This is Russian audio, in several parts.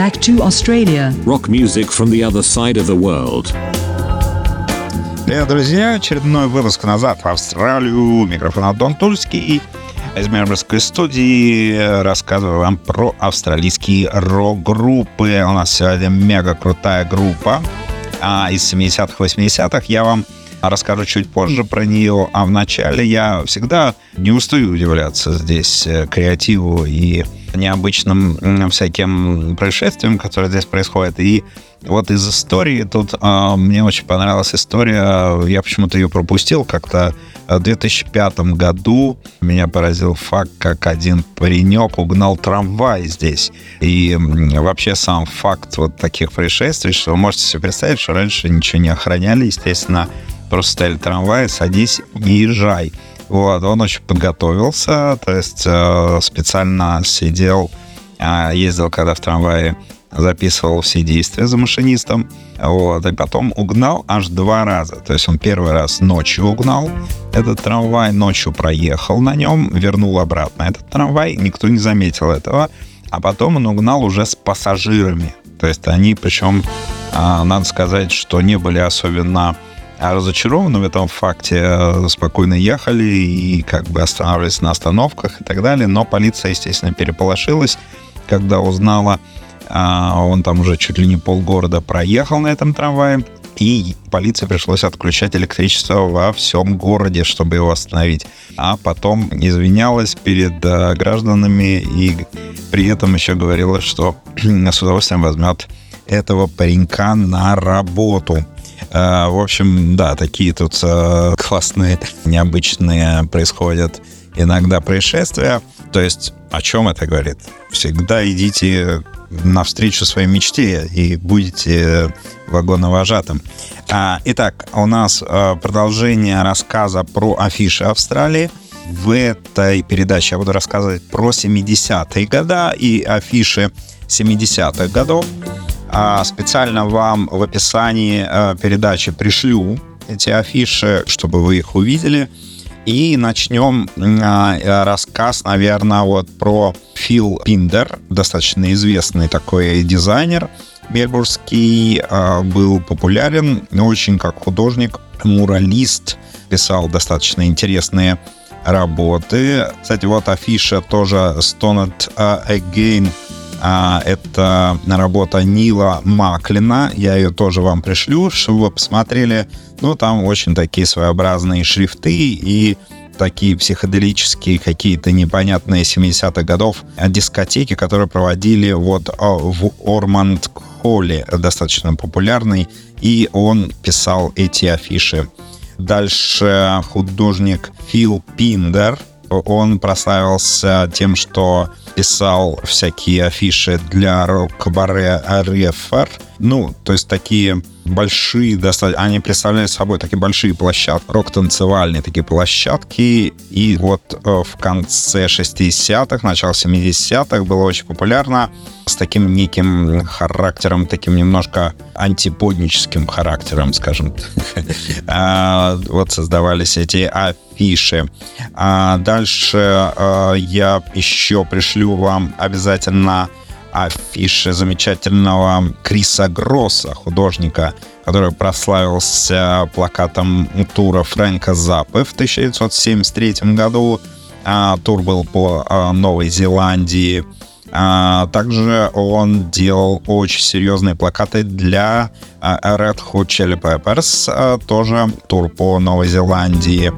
Back to Australia. Rock music from the other side of the world. Привет, друзья! Очередной выпуск назад в Австралию. Микрофон Антон Тульский. И из Мельбурнской студии рассказываю вам про австралийские рок-группы. У нас сегодня мега крутая группа а из 70-х, 80-х. Я вам расскажу чуть позже про нее. А вначале я всегда не устаю удивляться здесь э, креативу и необычным всяким происшествиям, которые здесь происходят. И вот из истории тут э, мне очень понравилась история. Я почему-то ее пропустил как-то. В 2005 году меня поразил факт, как один паренек угнал трамвай здесь. И вообще сам факт вот таких происшествий, что вы можете себе представить, что раньше ничего не охраняли, естественно, просто стояли трамваи, садись и езжай. Вот, он очень подготовился, то есть э, специально сидел, э, ездил когда в трамвае, записывал все действия за машинистом, вот, и потом угнал аж два раза. То есть он первый раз ночью угнал этот трамвай, ночью проехал на нем, вернул обратно этот трамвай, никто не заметил этого, а потом он угнал уже с пассажирами. То есть они, причем, э, надо сказать, что не были особенно разочарованы в этом факте, э, спокойно ехали и как бы останавливались на остановках и так далее. Но полиция, естественно, переполошилась, когда узнала, а, он там уже чуть ли не полгорода проехал на этом трамвае, и полиции пришлось отключать электричество во всем городе, чтобы его остановить. А потом извинялась перед э, гражданами и при этом еще говорила, что с удовольствием возьмет этого паренька на работу. Э, в общем, да, такие тут э, классные, необычные происходят иногда происшествия. То есть о чем это говорит? Всегда идите навстречу своей мечте и будете вагоновожатым. А, итак, у нас э, продолжение рассказа про афиши Австралии. В этой передаче я буду рассказывать про 70-е годы и афиши 70-х годов. А специально вам в описании э, передачи пришлю эти афиши, чтобы вы их увидели. И начнем э, рассказ, наверное, вот про Фил Пиндер, достаточно известный такой дизайнер мельбургский, э, был популярен очень как художник, муралист, писал достаточно интересные работы. Кстати, вот афиша тоже Stoned Again а, это работа Нила Маклина. Я ее тоже вам пришлю, чтобы вы посмотрели. Ну, там очень такие своеобразные шрифты и такие психоделические какие-то непонятные 70-х годов дискотеки, которые проводили вот а, в Орманд Холле, достаточно популярный, и он писал эти афиши. Дальше художник Фил Пиндер, он прославился тем, что писал всякие афиши для рок-баре Рефер. Ну, то есть такие большие достаточно... Они представляют собой такие большие площадки, рок-танцевальные такие площадки. И вот э, в конце 60-х, начало 70-х было очень популярно с таким неким характером, таким немножко антиподническим характером, скажем. А, вот создавались эти афиши. А дальше э, я еще пришлю вам обязательно афиши замечательного Криса Гросса, художника, который прославился плакатом тура Фрэнка Заппы в 1973 году. А, тур был по а, Новой Зеландии. А, также он делал очень серьезные плакаты для Red Hot Chili Peppers, тоже тур по Новой Зеландии.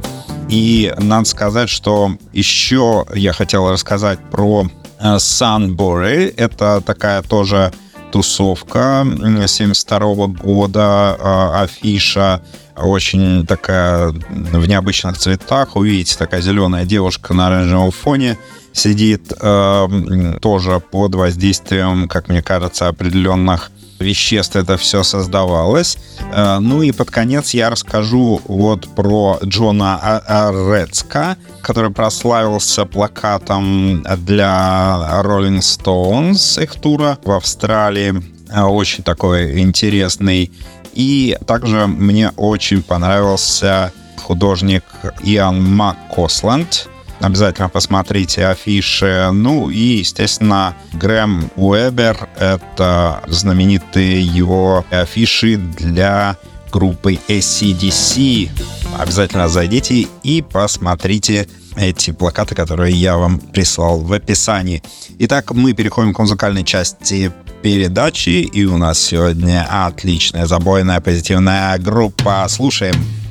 И надо сказать, что еще я хотел рассказать про Sunbury. Это такая тоже тусовка 72 года, а, афиша очень такая в необычных цветах. Увидите, такая зеленая девушка на оранжевом фоне сидит э, тоже под воздействием, как мне кажется, определенных веществ это все создавалось. Э, ну и под конец я расскажу вот про Джона Рецка, который прославился плакатом для Rolling Stones, их тура в Австралии. Э, очень такой интересный. И также мне очень понравился художник Иоанн МакКосланд, Обязательно посмотрите афиши. Ну и, естественно, Грэм Уэбер — это знаменитые его афиши для группы ACDC. Обязательно зайдите и посмотрите эти плакаты, которые я вам прислал в описании. Итак, мы переходим к музыкальной части передачи, и у нас сегодня отличная забойная позитивная группа. Слушаем.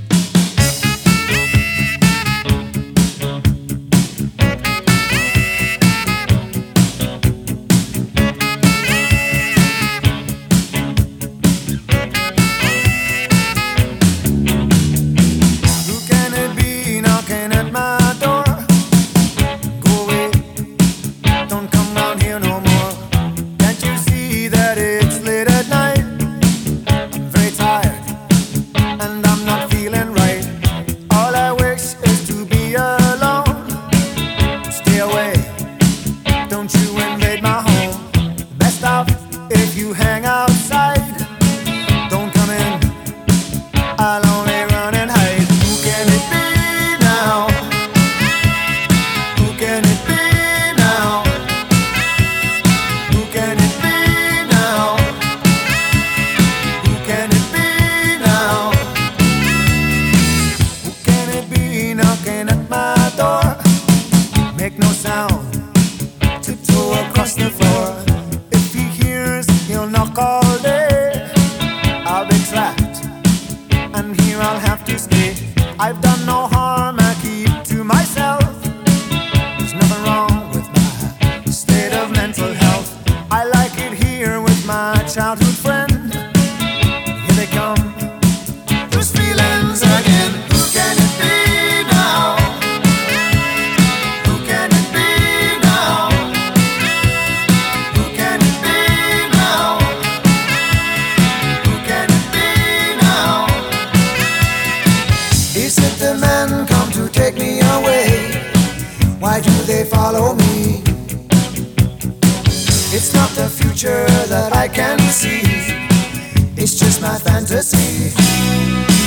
follow me. It's not the future that I can see, it's just my fantasy.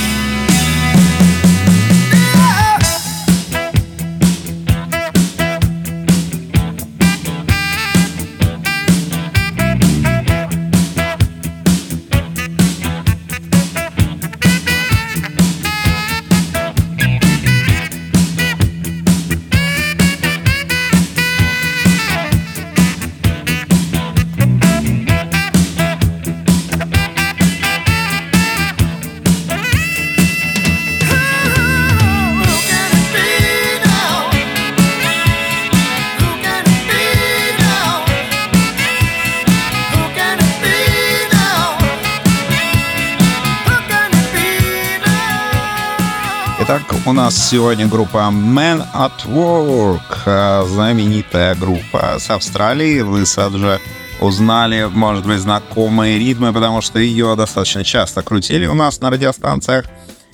Сегодня группа Man at Work, э, знаменитая группа с Австралии. Вы сразу узнали, может быть, знакомые ритмы, потому что ее достаточно часто крутили у нас на радиостанциях.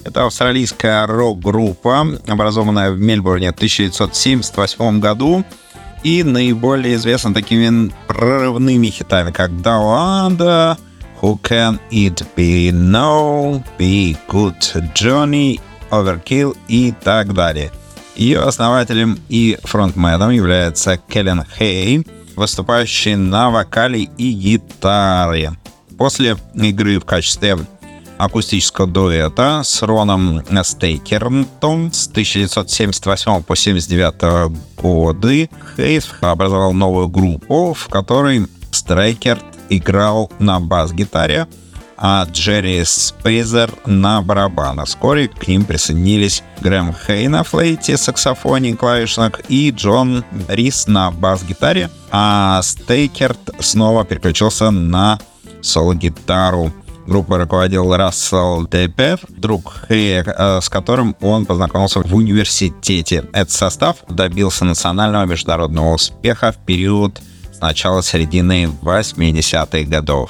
Это австралийская рок-группа, образованная в Мельбурне в 1978 году и наиболее известна такими прорывными хитами, как Down Who Can It Be No, Be Good Johnny Overkill и так далее. Ее основателем и фронтменом является Келлен Хей, выступающий на вокале и гитаре. После игры в качестве акустического дуэта с Роном Стейкернтом с 1978 по 1979 годы Хейс образовал новую группу, в которой Стрейкерт играл на бас-гитаре, а Джерри Спейзер на барабанах. Вскоре к ним присоединились Грэм Хей на флейте, саксофоне, клавишных и Джон Рис на бас-гитаре, а Стейкерт снова переключился на соло-гитару. Группой руководил Рассел Депер, друг Хэя, э, с которым он познакомился в университете. Этот состав добился национального международного успеха в период с начала середины 80-х годов.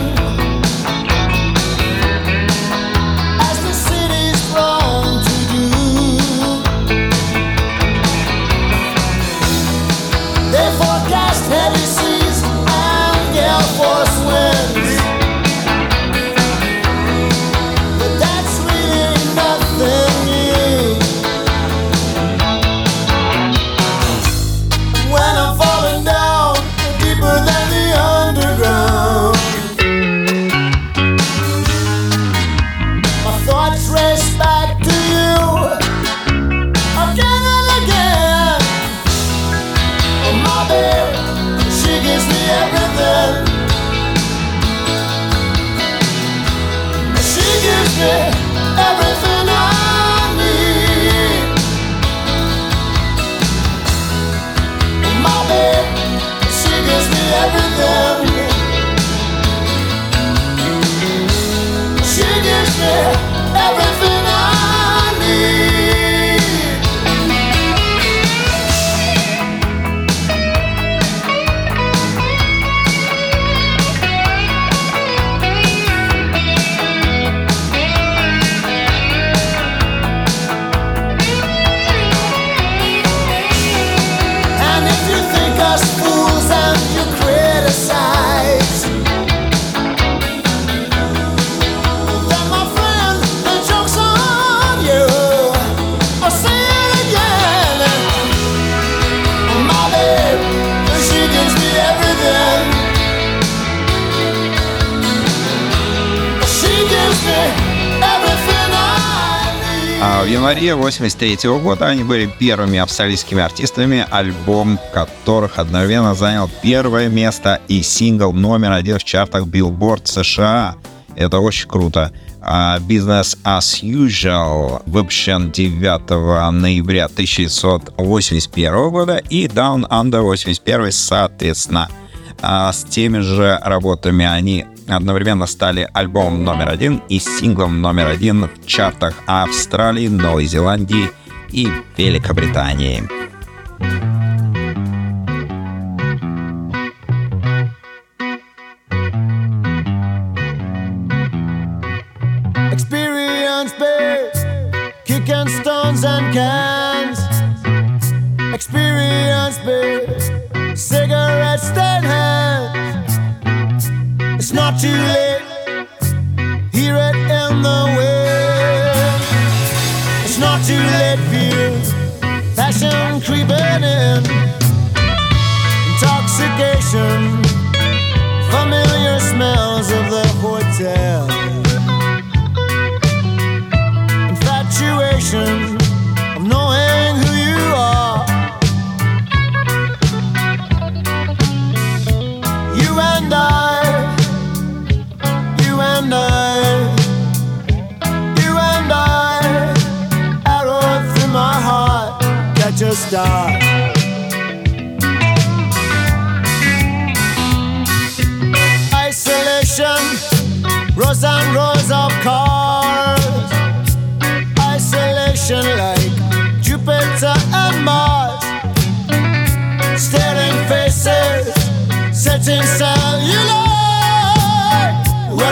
январе 83 года они были первыми австралийскими артистами, альбом которых одновременно занял первое место и сингл номер один в чартах Billboard США. Это очень круто. А Business as Usual выпущен 9 ноября 1981 года и Down Under 81 соответственно. А с теми же работами они одновременно стали альбомом номер один и синглом номер один в чартах Австралии, Новой Зеландии и Великобритании. Not too late. Hear it in the wind. It's not too late for you. Passion creeping in. Intoxication. Familiar smells of the hotel. Infatuation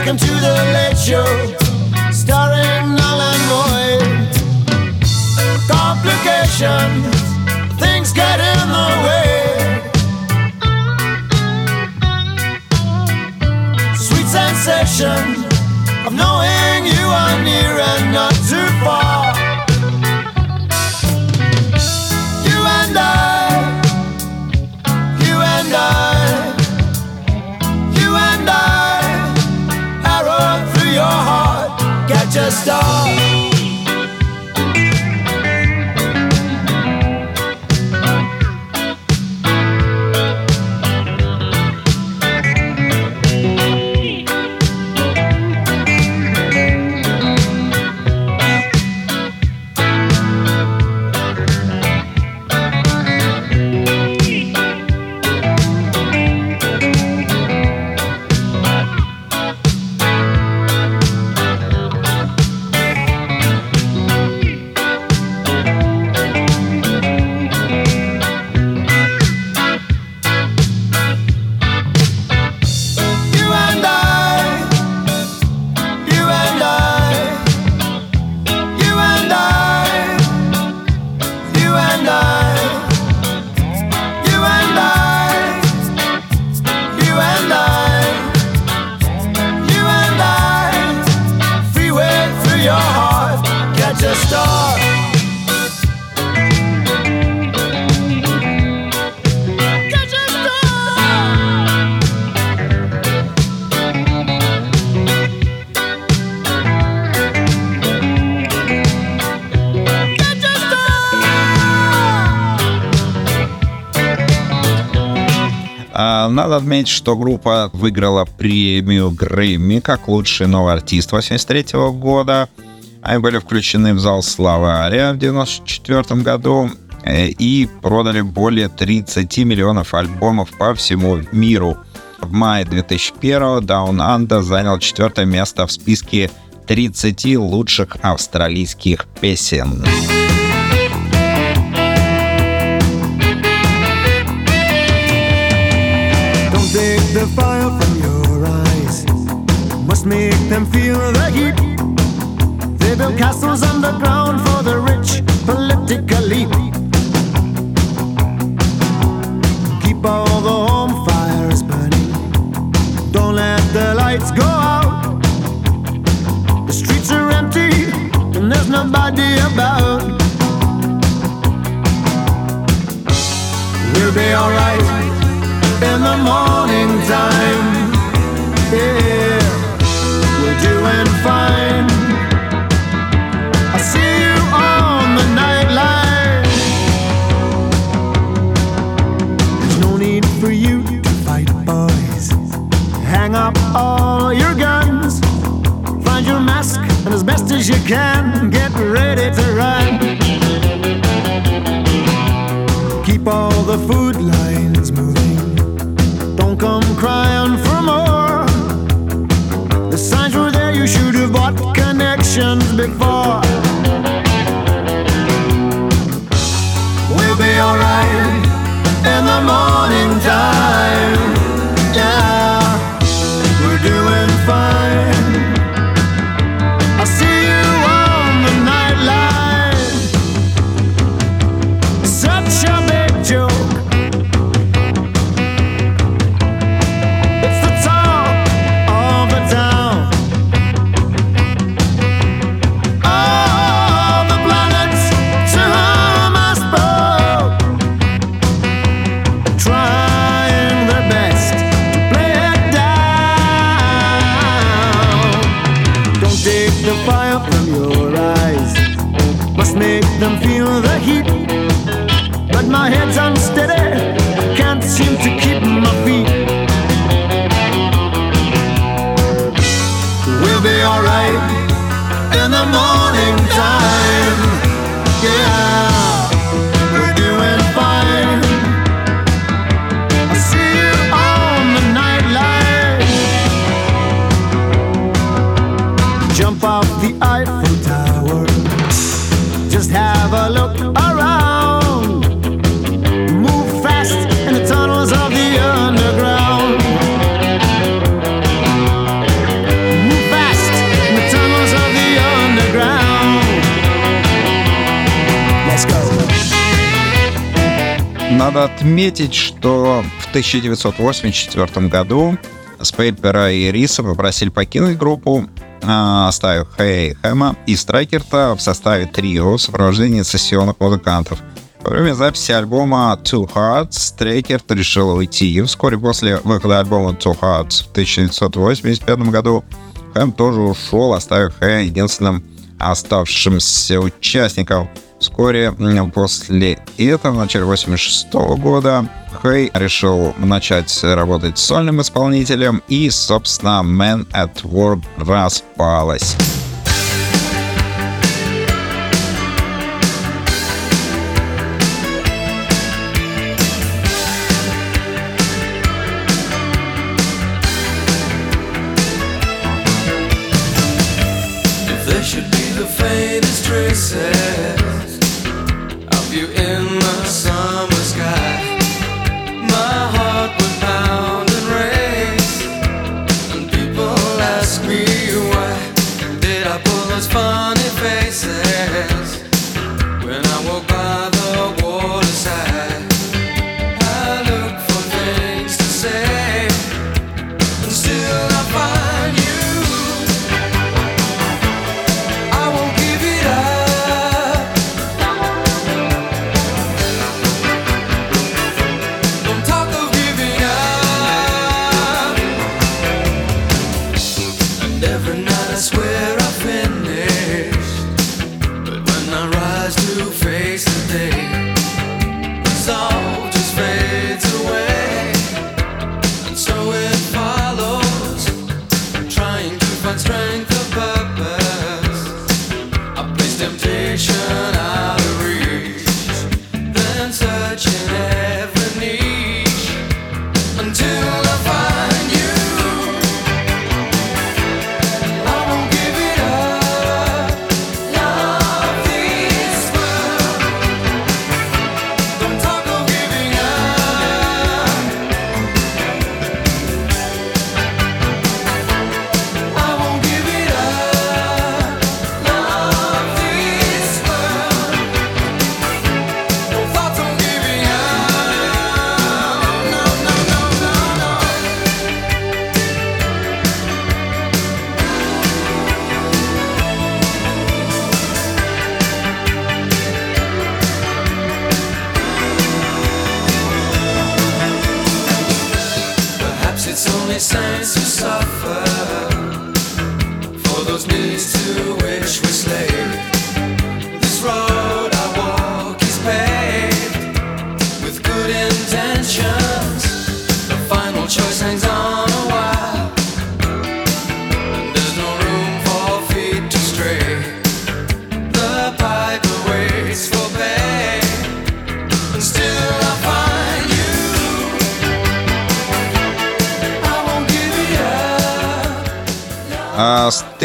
Welcome to the late show, starring Alan Boyd. Complications, things get in the way. Sweet sensation of knowing you are near and not too far. A star. Надо отметить, что группа выиграла премию Грэмми как лучший новый артист 1983 года. Они были включены в зал славы Ария в 1994 году э, и продали более 30 миллионов альбомов по всему миру. В мае 2001 Down Under занял четвертое место в списке 30 лучших австралийских песен. Them feel the heat. They build castles underground for the rich political elite. Keep all the home fires burning. Don't let the lights go out. The streets are empty and there's nobody about. We'll be alright in the morning time. Yeah, doing fine. the fire Надо отметить, что в 1984 году Спейпера и Риса попросили покинуть группу, а, оставив Хэй Хэма и Страйкерта в составе трио в сопровождении сессионных музыкантов. Во время записи альбома Two Hearts Страйкерт решил уйти. Вскоре после выхода альбома Two Hearts в 1985 году Хэм тоже ушел, оставив Хэя единственным оставшимся участником. Вскоре после этого, в начале 86 года, Хэй решил начать работать сольным исполнителем, и, собственно, Man at Work распалась.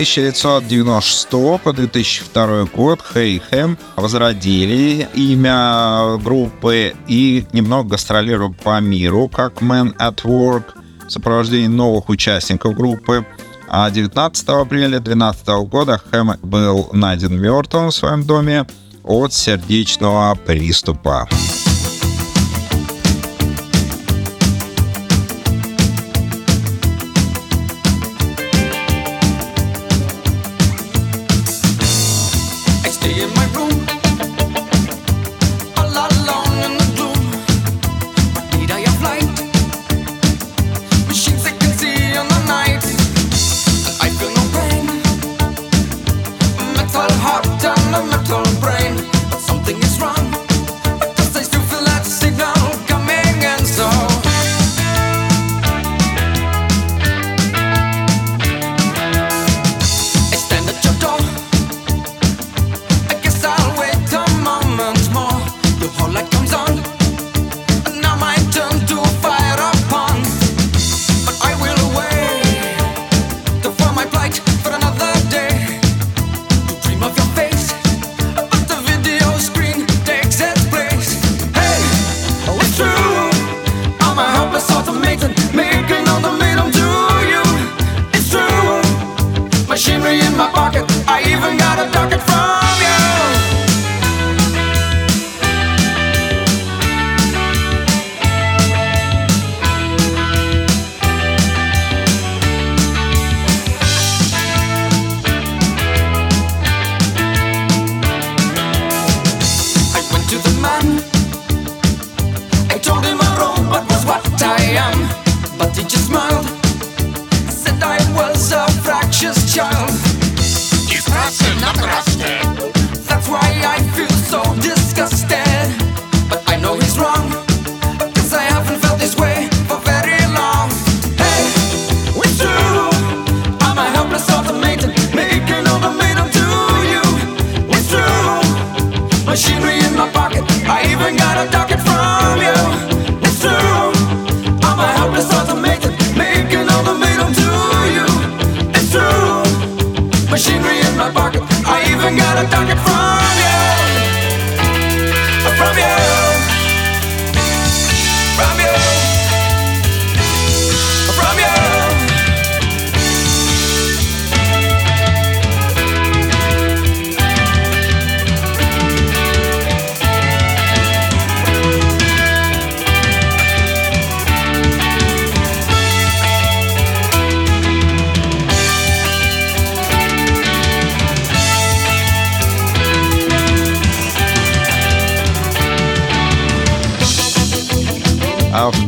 1996 по 2002 год Хейхэм возродили имя группы и немного гастролируют по миру как Man at Work в сопровождении новых участников группы. А 19 апреля 2012 года Хэм был найден мертвым в своем доме от сердечного приступа.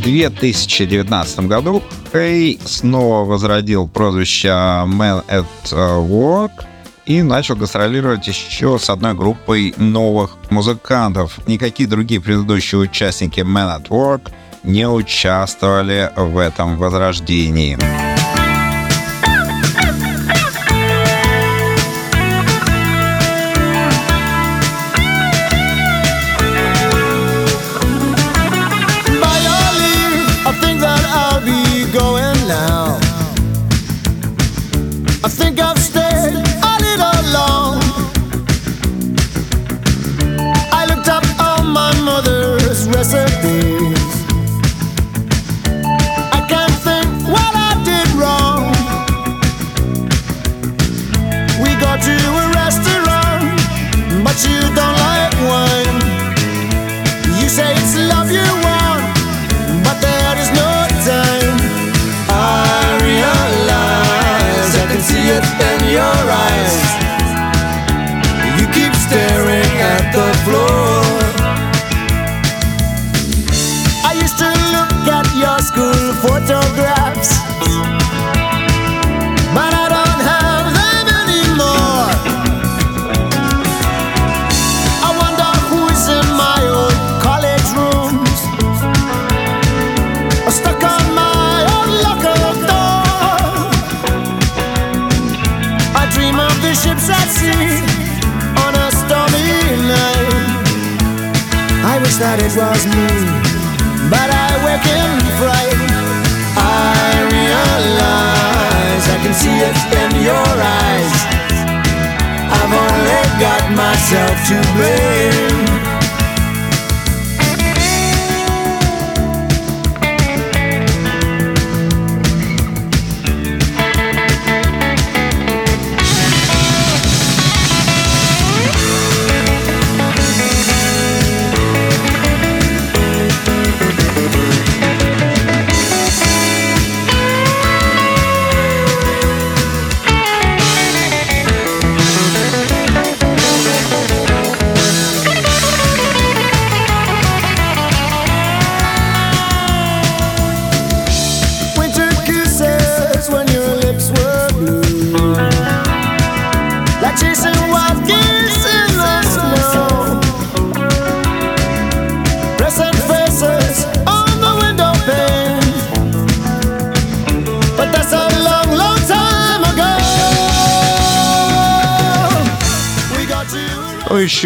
2019 году Хей снова возродил прозвище Man at Work и начал гастролировать еще с одной группой новых музыкантов. Никакие другие предыдущие участники Man at Work не участвовали в этом возрождении.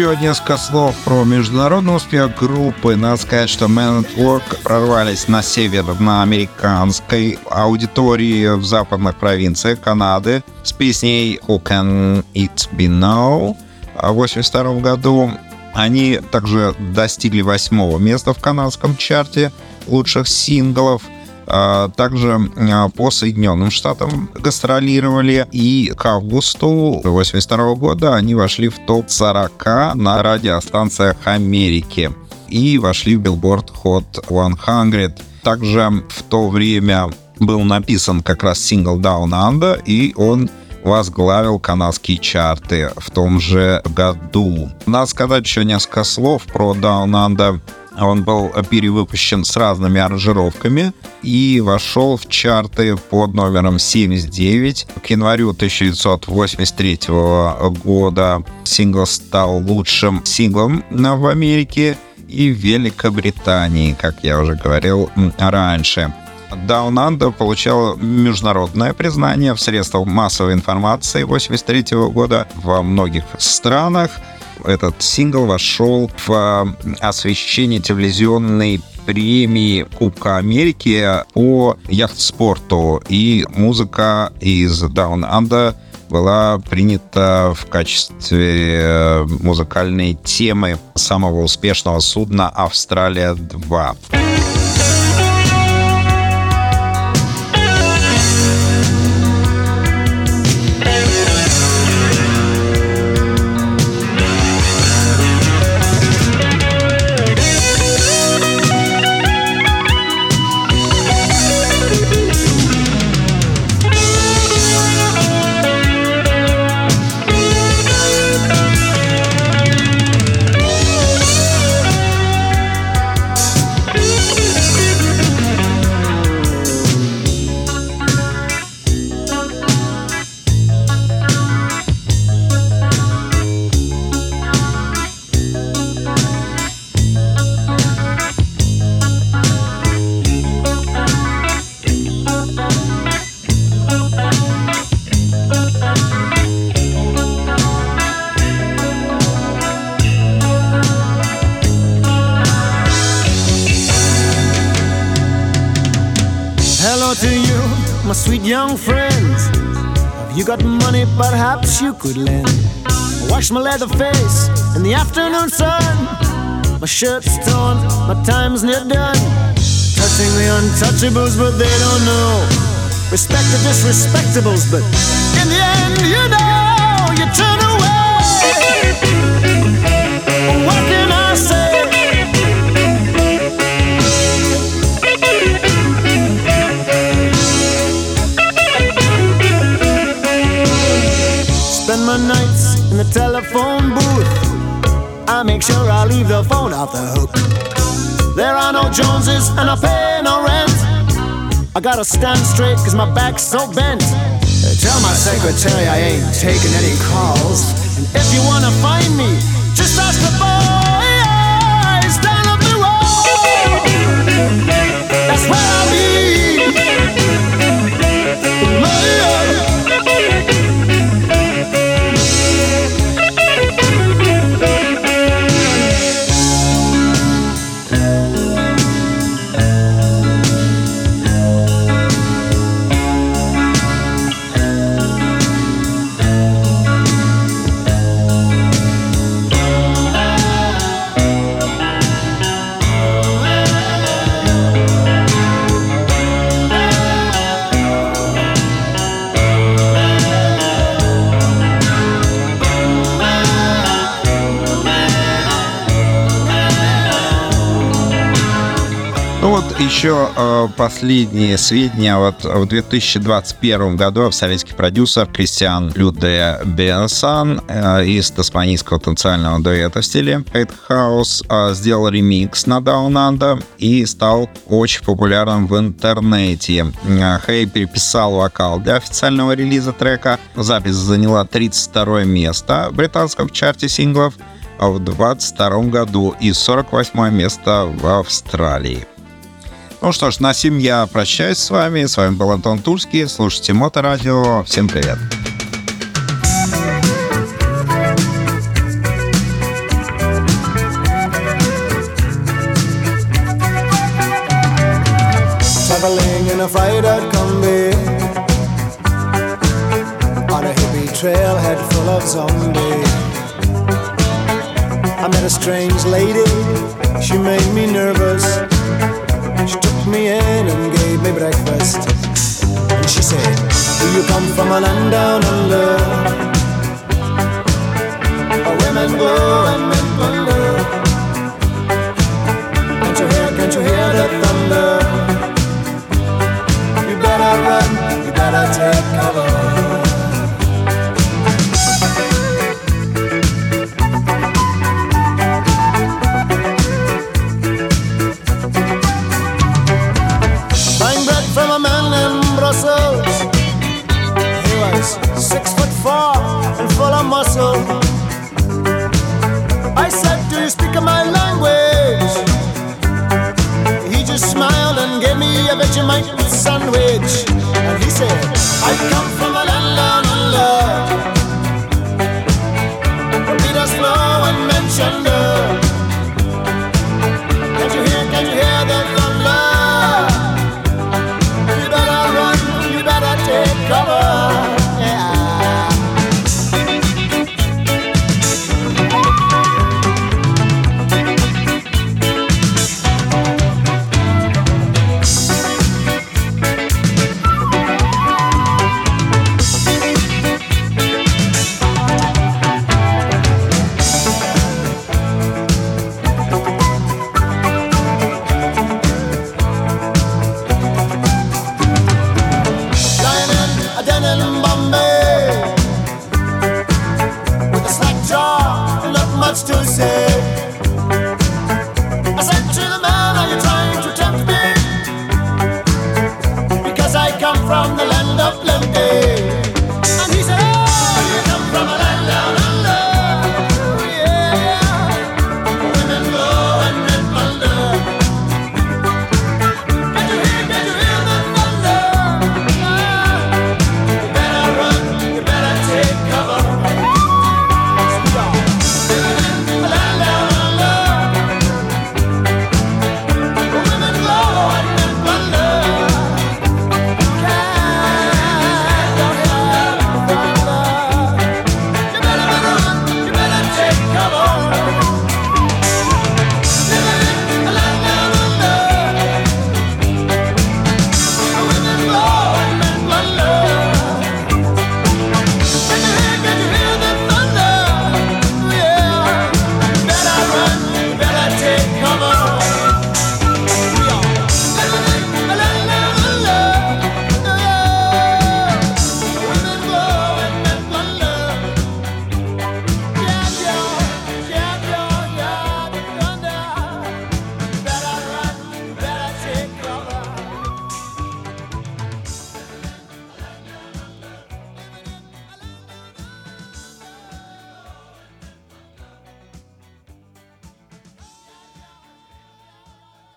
Еще несколько слов про международный успех группы. Надо сказать, что Man at Work прорвались на северноамериканской аудитории в западных провинциях Канады с песней Who Can It Be Now в 1982 году. Они также достигли восьмого места в канадском чарте лучших синглов. А, Также а, по Соединенным Штатам гастролировали, и к августу 1982 года они вошли в топ-40 на радиостанциях Америки и вошли в Billboard Hot 100. Также в то время был написан как раз сингл Down Under, и он возглавил канадские чарты в том же году. Надо сказать еще несколько слов про Down Under. Он был перевыпущен с разными аранжировками и вошел в чарты под номером 79. К январю 1983 года сингл стал лучшим синглом в Америке и Великобритании, как я уже говорил раньше. Down Under получал международное признание в средствах массовой информации 1983 года во многих странах. Этот сингл вошел в э, освещение телевизионной премии Кубка Америки по яхт-спорту. И музыка из Down Under была принята в качестве э, музыкальной темы самого успешного судна «Австралия-2». You, got money, perhaps you could lend. Wash my leather face in the afternoon sun. My shirt's torn, my time's near done. Touching the untouchables, but they don't know. Respect the disrespectables, but telephone booth. I make sure I leave the phone off the hook. There are no Joneses and I pay no rent. I gotta stand straight cause my back's so bent. Tell my secretary I ain't taking any calls. And if you wanna find me, just ask the boys down up the road. That's where I'll be. Yeah. Еще э, последние сведения. Вот в 2021 году австралийский продюсер Кристиан Люде Бенсан э, из тасманийского танцевального дуэта в стиле House э, сделал ремикс на Down Under и стал очень популярным в интернете. Э, Хей переписал вокал для официального релиза трека. Запись заняла 32 место в британском чарте синглов в 2022 году и 48 место в Австралии. Ну что ж, на сим я прощаюсь с вами. С вами был Антон Тульский. Слушайте Моторадио. Всем привет. traveling in a fried out combi on a hippie trailhead full of zombies. I met a strange lady, she made me nervous. me in and gave me breakfast. And she said, Do you come from a land down under? Where women go and men wonder. Can't you hear, can't you hear the thunder? You better run, you better take cover.